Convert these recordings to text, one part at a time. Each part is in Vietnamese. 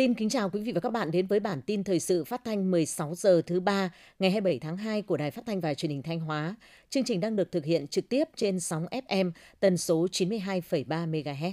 Xin kính chào quý vị và các bạn đến với bản tin thời sự phát thanh 16 giờ thứ ba ngày 27 tháng 2 của Đài Phát thanh và Truyền hình Thanh Hóa. Chương trình đang được thực hiện trực tiếp trên sóng FM tần số 92,3 MHz.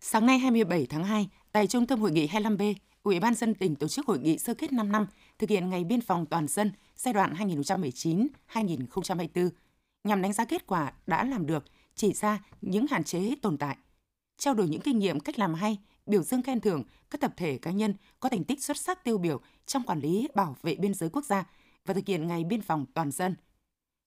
Sáng nay 27 tháng 2, tại Trung tâm Hội nghị 25B, Ủy ban dân tỉnh tổ chức hội nghị sơ kết 5 năm thực hiện Ngày Biên phòng toàn dân giai đoạn 2019-2024 nhằm đánh giá kết quả đã làm được, chỉ ra những hạn chế tồn tại, trao đổi những kinh nghiệm cách làm hay, biểu dương khen thưởng các tập thể cá nhân có thành tích xuất sắc tiêu biểu trong quản lý bảo vệ biên giới quốc gia và thực hiện ngày biên phòng toàn dân.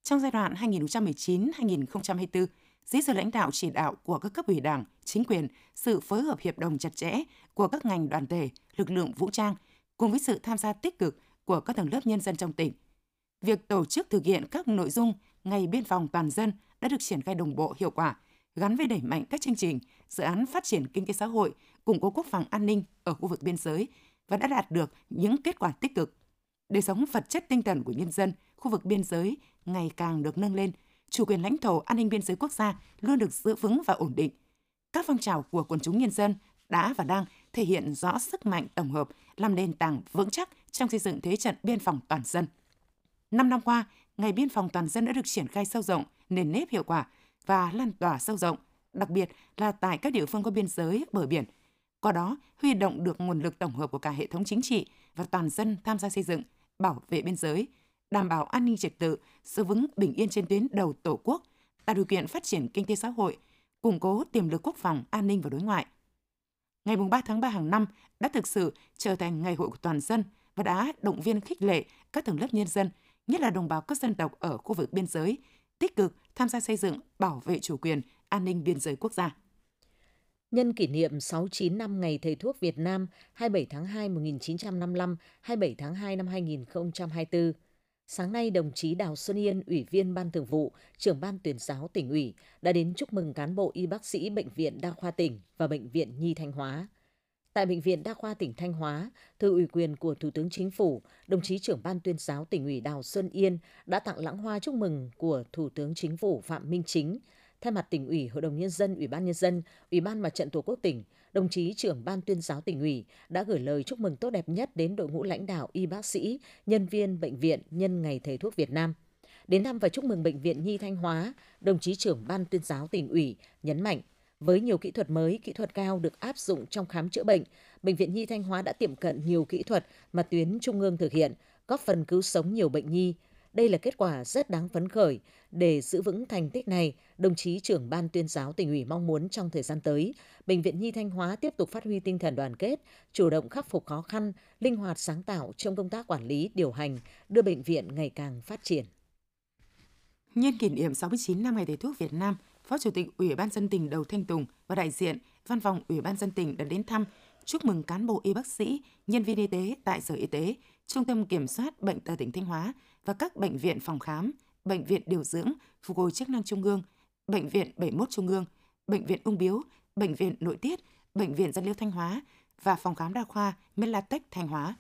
Trong giai đoạn 2019-2024, dưới sự lãnh đạo chỉ đạo của các cấp ủy Đảng, chính quyền, sự phối hợp hiệp đồng chặt chẽ của các ngành đoàn thể, lực lượng vũ trang cùng với sự tham gia tích cực của các tầng lớp nhân dân trong tỉnh. Việc tổ chức thực hiện các nội dung ngày biên phòng toàn dân đã được triển khai đồng bộ hiệu quả, gắn với đẩy mạnh các chương trình, dự án phát triển kinh tế xã hội, củng cố quốc phòng an ninh ở khu vực biên giới và đã đạt được những kết quả tích cực. Đời sống vật chất tinh thần của nhân dân khu vực biên giới ngày càng được nâng lên, chủ quyền lãnh thổ an ninh biên giới quốc gia luôn được giữ vững và ổn định. Các phong trào của quần chúng nhân dân đã và đang thể hiện rõ sức mạnh tổng hợp làm nền tảng vững chắc trong xây dựng thế trận biên phòng toàn dân. Năm năm qua, Ngày biên phòng toàn dân đã được triển khai sâu rộng, nền nếp hiệu quả và lan tỏa sâu rộng, đặc biệt là tại các địa phương có biên giới, bờ biển. Qua đó, huy động được nguồn lực tổng hợp của cả hệ thống chính trị và toàn dân tham gia xây dựng, bảo vệ biên giới, đảm bảo an ninh trật tự, giữ vững bình yên trên tuyến đầu Tổ quốc, tạo điều kiện phát triển kinh tế xã hội, củng cố tiềm lực quốc phòng, an ninh và đối ngoại. Ngày 3 tháng 3 hàng năm đã thực sự trở thành ngày hội của toàn dân và đã động viên khích lệ các tầng lớp nhân dân – nhất là đồng bào các dân tộc ở khu vực biên giới, tích cực tham gia xây dựng, bảo vệ chủ quyền, an ninh biên giới quốc gia. Nhân kỷ niệm 69 năm Ngày Thầy thuốc Việt Nam 27 tháng 2 1955, 27 tháng 2 năm 2024, sáng nay đồng chí Đào Xuân Yên, Ủy viên Ban Thường vụ, trưởng Ban tuyển giáo tỉnh ủy đã đến chúc mừng cán bộ y bác sĩ Bệnh viện Đa khoa tỉnh và Bệnh viện Nhi Thanh Hóa – Tại Bệnh viện Đa khoa tỉnh Thanh Hóa, thư ủy quyền của Thủ tướng Chính phủ, đồng chí trưởng ban tuyên giáo tỉnh ủy Đào Xuân Yên đã tặng lãng hoa chúc mừng của Thủ tướng Chính phủ Phạm Minh Chính. Thay mặt tỉnh ủy, Hội đồng Nhân dân, Ủy ban Nhân dân, Ủy ban Mặt trận Tổ quốc tỉnh, đồng chí trưởng ban tuyên giáo tỉnh ủy đã gửi lời chúc mừng tốt đẹp nhất đến đội ngũ lãnh đạo y bác sĩ, nhân viên bệnh viện nhân ngày Thầy thuốc Việt Nam. Đến thăm và chúc mừng Bệnh viện Nhi Thanh Hóa, đồng chí trưởng ban tuyên giáo tỉnh ủy nhấn mạnh với nhiều kỹ thuật mới, kỹ thuật cao được áp dụng trong khám chữa bệnh, Bệnh viện Nhi Thanh Hóa đã tiệm cận nhiều kỹ thuật mà tuyến trung ương thực hiện, góp phần cứu sống nhiều bệnh nhi. Đây là kết quả rất đáng phấn khởi. Để giữ vững thành tích này, đồng chí trưởng ban tuyên giáo tỉnh ủy mong muốn trong thời gian tới, Bệnh viện Nhi Thanh Hóa tiếp tục phát huy tinh thần đoàn kết, chủ động khắc phục khó khăn, linh hoạt sáng tạo trong công tác quản lý, điều hành, đưa bệnh viện ngày càng phát triển. Nhân kỷ niệm 69 năm Ngày Thầy thuốc Việt Nam, Phó Chủ tịch Ủy ban dân tỉnh Đầu Thanh Tùng và đại diện Văn phòng Ủy ban dân tỉnh đã đến thăm, chúc mừng cán bộ y bác sĩ, nhân viên y tế tại Sở Y tế, Trung tâm Kiểm soát Bệnh tật tỉnh Thanh Hóa và các bệnh viện phòng khám, bệnh viện điều dưỡng, phục hồi chức năng trung ương, bệnh viện 71 trung ương, bệnh viện ung biếu, bệnh viện nội tiết, bệnh viện dân liêu Thanh Hóa và phòng khám đa khoa Melatech Thanh Hóa.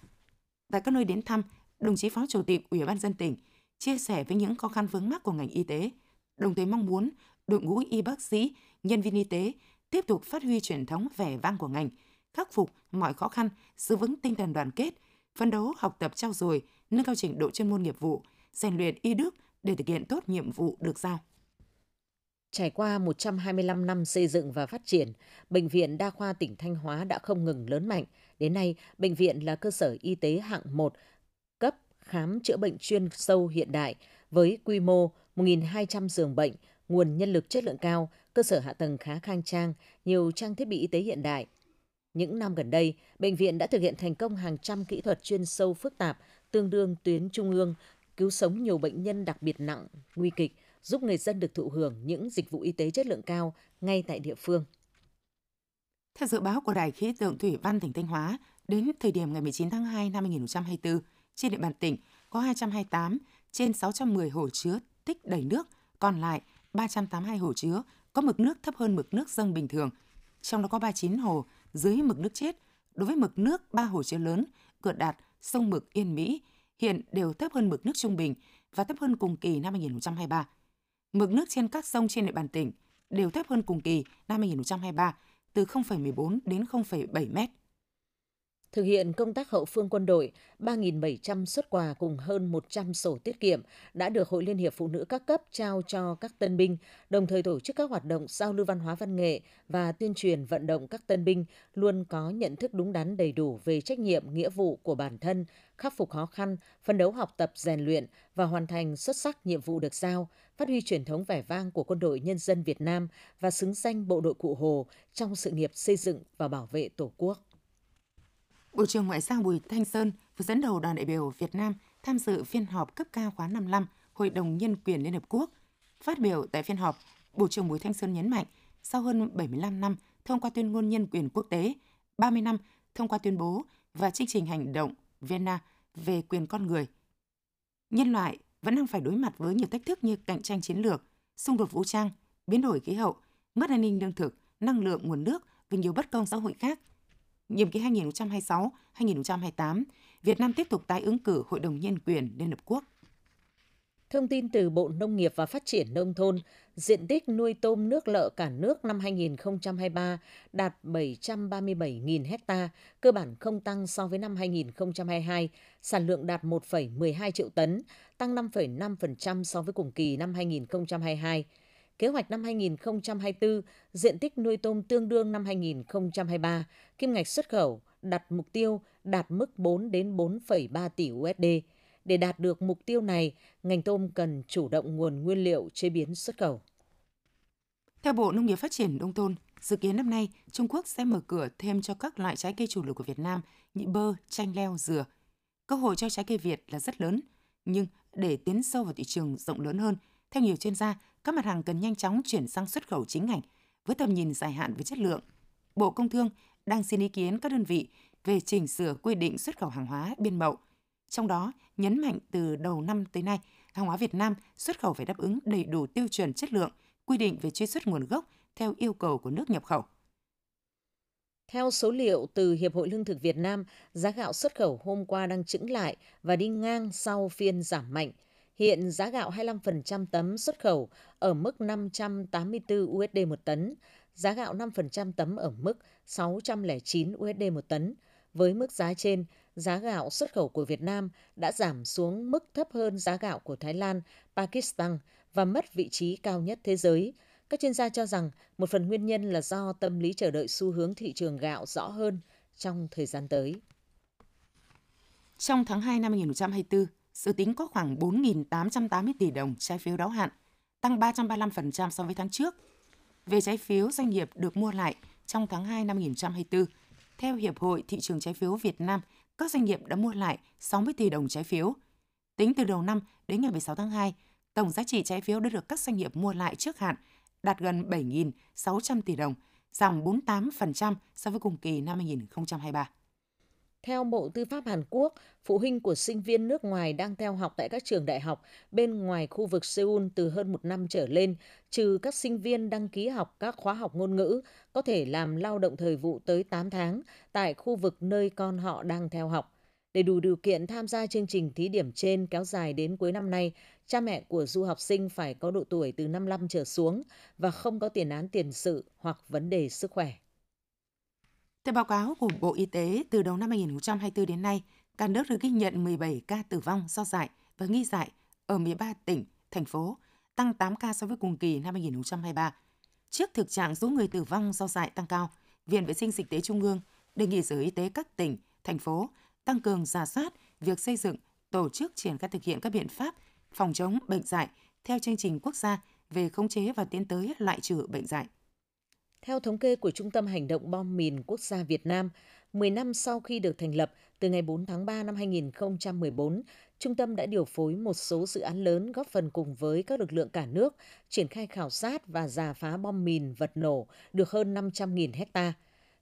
Tại các nơi đến thăm, đồng chí Phó Chủ tịch Ủy ban dân tỉnh chia sẻ với những khó khăn vướng mắc của ngành y tế, đồng thời mong muốn đội ngũ y bác sĩ, nhân viên y tế tiếp tục phát huy truyền thống vẻ vang của ngành, khắc phục mọi khó khăn, giữ vững tinh thần đoàn kết, phấn đấu học tập trao dồi, nâng cao trình độ chuyên môn nghiệp vụ, rèn luyện y đức để thực hiện tốt nhiệm vụ được giao. Trải qua 125 năm xây dựng và phát triển, Bệnh viện Đa khoa tỉnh Thanh Hóa đã không ngừng lớn mạnh. Đến nay, bệnh viện là cơ sở y tế hạng 1 cấp khám chữa bệnh chuyên sâu hiện đại với quy mô 1.200 giường bệnh, nguồn nhân lực chất lượng cao, cơ sở hạ tầng khá khang trang, nhiều trang thiết bị y tế hiện đại. Những năm gần đây, bệnh viện đã thực hiện thành công hàng trăm kỹ thuật chuyên sâu phức tạp, tương đương tuyến trung ương, cứu sống nhiều bệnh nhân đặc biệt nặng, nguy kịch, giúp người dân được thụ hưởng những dịch vụ y tế chất lượng cao ngay tại địa phương. Theo dự báo của Đài khí tượng thủy văn tỉnh Thanh Hóa, đến thời điểm ngày 19 tháng 2 năm 2024, trên địa bàn tỉnh có 228 trên 610 hồ chứa tích đầy nước, còn lại 382 hồ chứa có mực nước thấp hơn mực nước dâng bình thường, trong đó có 39 hồ dưới mực nước chết. Đối với mực nước ba hồ chứa lớn, cửa đạt, sông Mực, Yên Mỹ hiện đều thấp hơn mực nước trung bình và thấp hơn cùng kỳ năm 2023. Mực nước trên các sông trên địa bàn tỉnh đều thấp hơn cùng kỳ năm 2023 từ 0,14 đến 0,7 mét. Thực hiện công tác hậu phương quân đội, 3.700 xuất quà cùng hơn 100 sổ tiết kiệm đã được Hội Liên hiệp Phụ nữ các cấp trao cho các tân binh, đồng thời tổ chức các hoạt động giao lưu văn hóa văn nghệ và tuyên truyền vận động các tân binh luôn có nhận thức đúng đắn đầy đủ về trách nhiệm, nghĩa vụ của bản thân, khắc phục khó khăn, phấn đấu học tập, rèn luyện và hoàn thành xuất sắc nhiệm vụ được giao, phát huy truyền thống vẻ vang của quân đội nhân dân Việt Nam và xứng danh bộ đội Cụ Hồ trong sự nghiệp xây dựng và bảo vệ Tổ quốc. Bộ trưởng Ngoại giao Bùi Thanh Sơn vừa dẫn đầu đoàn đại biểu Việt Nam tham dự phiên họp cấp cao khóa 55 Hội đồng Nhân quyền Liên Hợp Quốc. Phát biểu tại phiên họp, Bộ trưởng Bùi Thanh Sơn nhấn mạnh, sau hơn 75 năm thông qua tuyên ngôn nhân quyền quốc tế, 30 năm thông qua tuyên bố và chương trình hành động Vienna về quyền con người, nhân loại vẫn đang phải đối mặt với nhiều thách thức như cạnh tranh chiến lược, xung đột vũ trang, biến đổi khí hậu, mất an ninh lương thực, năng lượng nguồn nước và nhiều bất công xã hội khác nhiệm kỳ 2026-2028, Việt Nam tiếp tục tái ứng cử Hội đồng Nhân quyền Liên Hợp Quốc. Thông tin từ Bộ Nông nghiệp và Phát triển Nông thôn, diện tích nuôi tôm nước lợ cả nước năm 2023 đạt 737.000 ha, cơ bản không tăng so với năm 2022, sản lượng đạt 1,12 triệu tấn, tăng 5,5% so với cùng kỳ năm 2022. Kế hoạch năm 2024, diện tích nuôi tôm tương đương năm 2023, kim ngạch xuất khẩu đặt mục tiêu đạt mức 4 đến 4,3 tỷ USD. Để đạt được mục tiêu này, ngành tôm cần chủ động nguồn nguyên liệu chế biến xuất khẩu. Theo Bộ Nông nghiệp Phát triển Nông thôn, dự kiến năm nay Trung Quốc sẽ mở cửa thêm cho các loại trái cây chủ lực của Việt Nam như bơ, chanh leo, dừa. Cơ hội cho trái cây Việt là rất lớn, nhưng để tiến sâu vào thị trường rộng lớn hơn, theo nhiều chuyên gia, các mặt hàng cần nhanh chóng chuyển sang xuất khẩu chính ngạch với tầm nhìn dài hạn về chất lượng. Bộ Công Thương đang xin ý kiến các đơn vị về chỉnh sửa quy định xuất khẩu hàng hóa biên mậu. Trong đó, nhấn mạnh từ đầu năm tới nay, hàng hóa Việt Nam xuất khẩu phải đáp ứng đầy đủ tiêu chuẩn chất lượng, quy định về truy xuất nguồn gốc theo yêu cầu của nước nhập khẩu. Theo số liệu từ Hiệp hội Lương thực Việt Nam, giá gạo xuất khẩu hôm qua đang chững lại và đi ngang sau phiên giảm mạnh – Hiện giá gạo 25% tấm xuất khẩu ở mức 584 USD một tấn, giá gạo 5% tấm ở mức 609 USD một tấn. Với mức giá trên, giá gạo xuất khẩu của Việt Nam đã giảm xuống mức thấp hơn giá gạo của Thái Lan, Pakistan và mất vị trí cao nhất thế giới. Các chuyên gia cho rằng một phần nguyên nhân là do tâm lý chờ đợi xu hướng thị trường gạo rõ hơn trong thời gian tới. Trong tháng 2 năm 2024, dự tính có khoảng 4.880 tỷ đồng trái phiếu đáo hạn, tăng 335% so với tháng trước. Về trái phiếu doanh nghiệp được mua lại trong tháng 2 năm 2024, theo Hiệp hội Thị trường Trái phiếu Việt Nam, các doanh nghiệp đã mua lại 60 tỷ đồng trái phiếu. Tính từ đầu năm đến ngày 16 tháng 2, tổng giá trị trái phiếu đã được các doanh nghiệp mua lại trước hạn đạt gần 7.600 tỷ đồng, giảm 48% so với cùng kỳ năm 2023. Theo Bộ Tư pháp Hàn Quốc, phụ huynh của sinh viên nước ngoài đang theo học tại các trường đại học bên ngoài khu vực Seoul từ hơn một năm trở lên, trừ các sinh viên đăng ký học các khóa học ngôn ngữ, có thể làm lao động thời vụ tới 8 tháng tại khu vực nơi con họ đang theo học. Để đủ điều kiện tham gia chương trình thí điểm trên kéo dài đến cuối năm nay, cha mẹ của du học sinh phải có độ tuổi từ 55 trở xuống và không có tiền án tiền sự hoặc vấn đề sức khỏe. Theo báo cáo của Bộ Y tế, từ đầu năm 2024 đến nay, cả nước được ghi nhận 17 ca tử vong do dại và nghi dại ở 13 tỉnh, thành phố, tăng 8 ca so với cùng kỳ năm 2023. Trước thực trạng số người tử vong do dại tăng cao, Viện Vệ sinh Dịch tế Trung ương đề nghị Sở Y tế các tỉnh, thành phố tăng cường giả soát việc xây dựng, tổ chức triển khai thực hiện các biện pháp phòng chống bệnh dại theo chương trình quốc gia về khống chế và tiến tới loại trừ bệnh dại. Theo thống kê của Trung tâm Hành động bom mìn quốc gia Việt Nam, 10 năm sau khi được thành lập, từ ngày 4 tháng 3 năm 2014, trung tâm đã điều phối một số dự án lớn góp phần cùng với các lực lượng cả nước triển khai khảo sát và giả phá bom mìn vật nổ được hơn 500.000 hecta.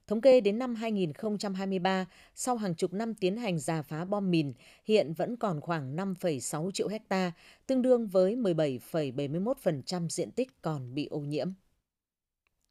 Thống kê đến năm 2023, sau hàng chục năm tiến hành giả phá bom mìn, hiện vẫn còn khoảng 5,6 triệu hecta, tương đương với 17,71% diện tích còn bị ô nhiễm.